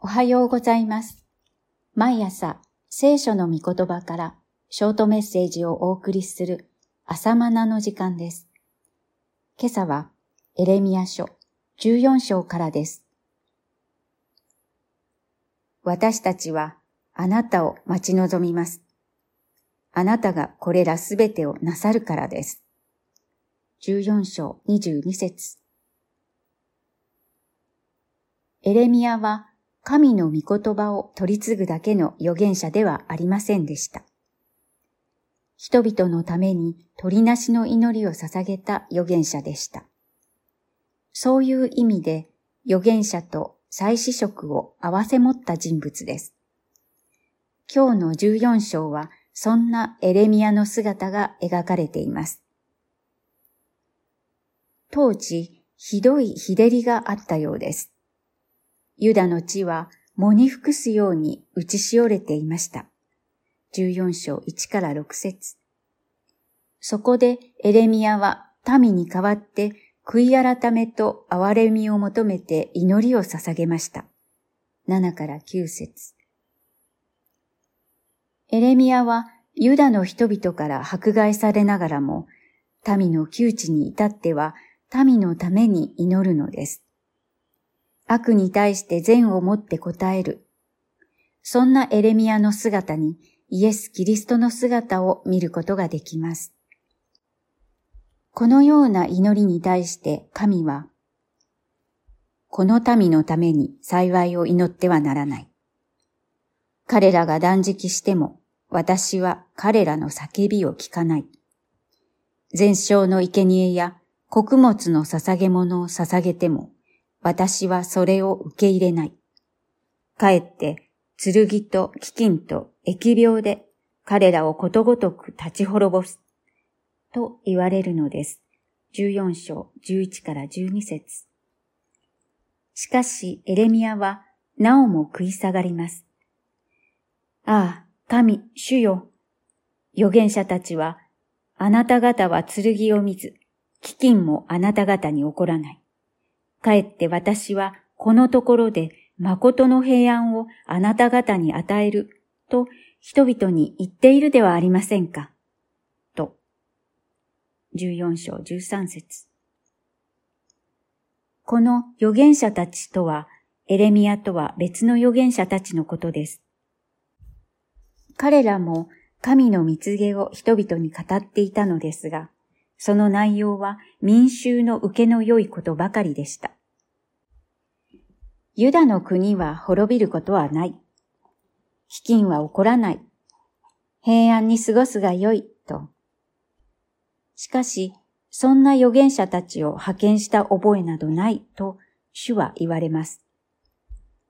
おはようございます。毎朝、聖書の御言葉からショートメッセージをお送りする朝マナの時間です。今朝はエレミア書14章からです。私たちはあなたを待ち望みます。あなたがこれらすべてをなさるからです。14章22節エレミアは神の御言葉を取り継ぐだけの預言者ではありませんでした。人々のために鳥なしの祈りを捧げた預言者でした。そういう意味で預言者と祭司職を合わせ持った人物です。今日の14章はそんなエレミアの姿が描かれています。当時、ひどい日照りがあったようです。ユダの地は藻に服すように打ちしおれていました。14章1から6節そこでエレミアは民に代わって悔い改めと憐れみを求めて祈りを捧げました。7から9節エレミアはユダの人々から迫害されながらも、民の窮地に至っては民のために祈るのです。悪に対して善をもって答える。そんなエレミアの姿にイエス・キリストの姿を見ることができます。このような祈りに対して神は、この民のために幸いを祈ってはならない。彼らが断食しても私は彼らの叫びを聞かない。全焼の生贄や穀物の捧げ物を捧げても私はそれを受け入れない。かえって、剣と飢饉と疫病で彼らをことごとく立ち滅ぼす。と言われるのです。14章11から12節しかし、エレミアは、なおも食い下がります。ああ、神、主よ。預言者たちは、あなた方は剣を見ず、飢饉もあなた方に起こらない。かえって私はこのところで誠の平安をあなた方に与えると人々に言っているではありませんか。と。14章13節この預言者たちとは、エレミアとは別の預言者たちのことです。彼らも神の蜜げを人々に語っていたのですが、その内容は民衆の受けの良いことばかりでした。ユダの国は滅びることはない。飢饉は起こらない。平安に過ごすがよい、と。しかし、そんな預言者たちを派遣した覚えなどないと主は言われます。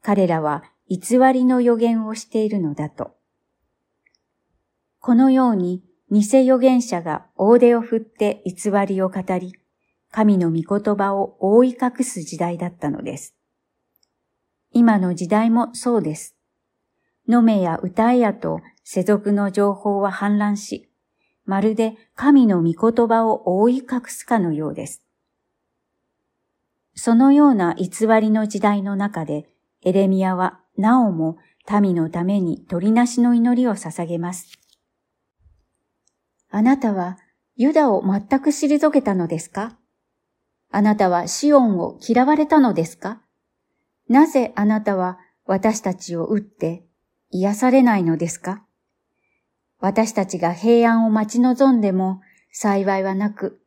彼らは偽りの預言をしているのだと。このように偽預言者が大手を振って偽りを語り、神の御言葉を覆い隠す時代だったのです。今の時代もそうです。野目や歌えやと世俗の情報は氾濫し、まるで神の御言葉を覆い隠すかのようです。そのような偽りの時代の中で、エレミアはなおも民のために鳥なしの祈りを捧げます。あなたはユダを全く退けたのですか？あなたはシオンを嫌われたのですか？なぜあなたは私たちを撃って癒されないのですか？私たちが平安を待ち望んでも幸いはなく、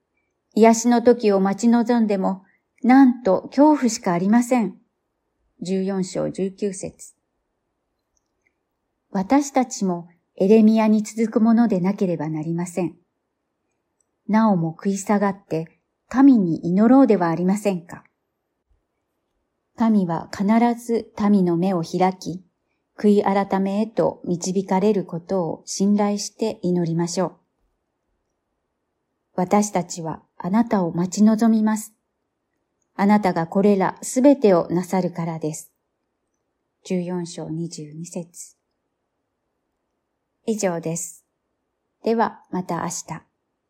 癒しの時を待ち望んでも、なんと恐怖しかありません。14章19節。私たちもエレミアに続くものでなければなりません。なおも食い下がって神に祈ろうではありませんか。神は必ず民の目を開き、悔い改めへと導かれることを信頼して祈りましょう。私たちはあなたを待ち望みます。あなたがこれらすべてをなさるからです。14章22節以上です。ではまた明日。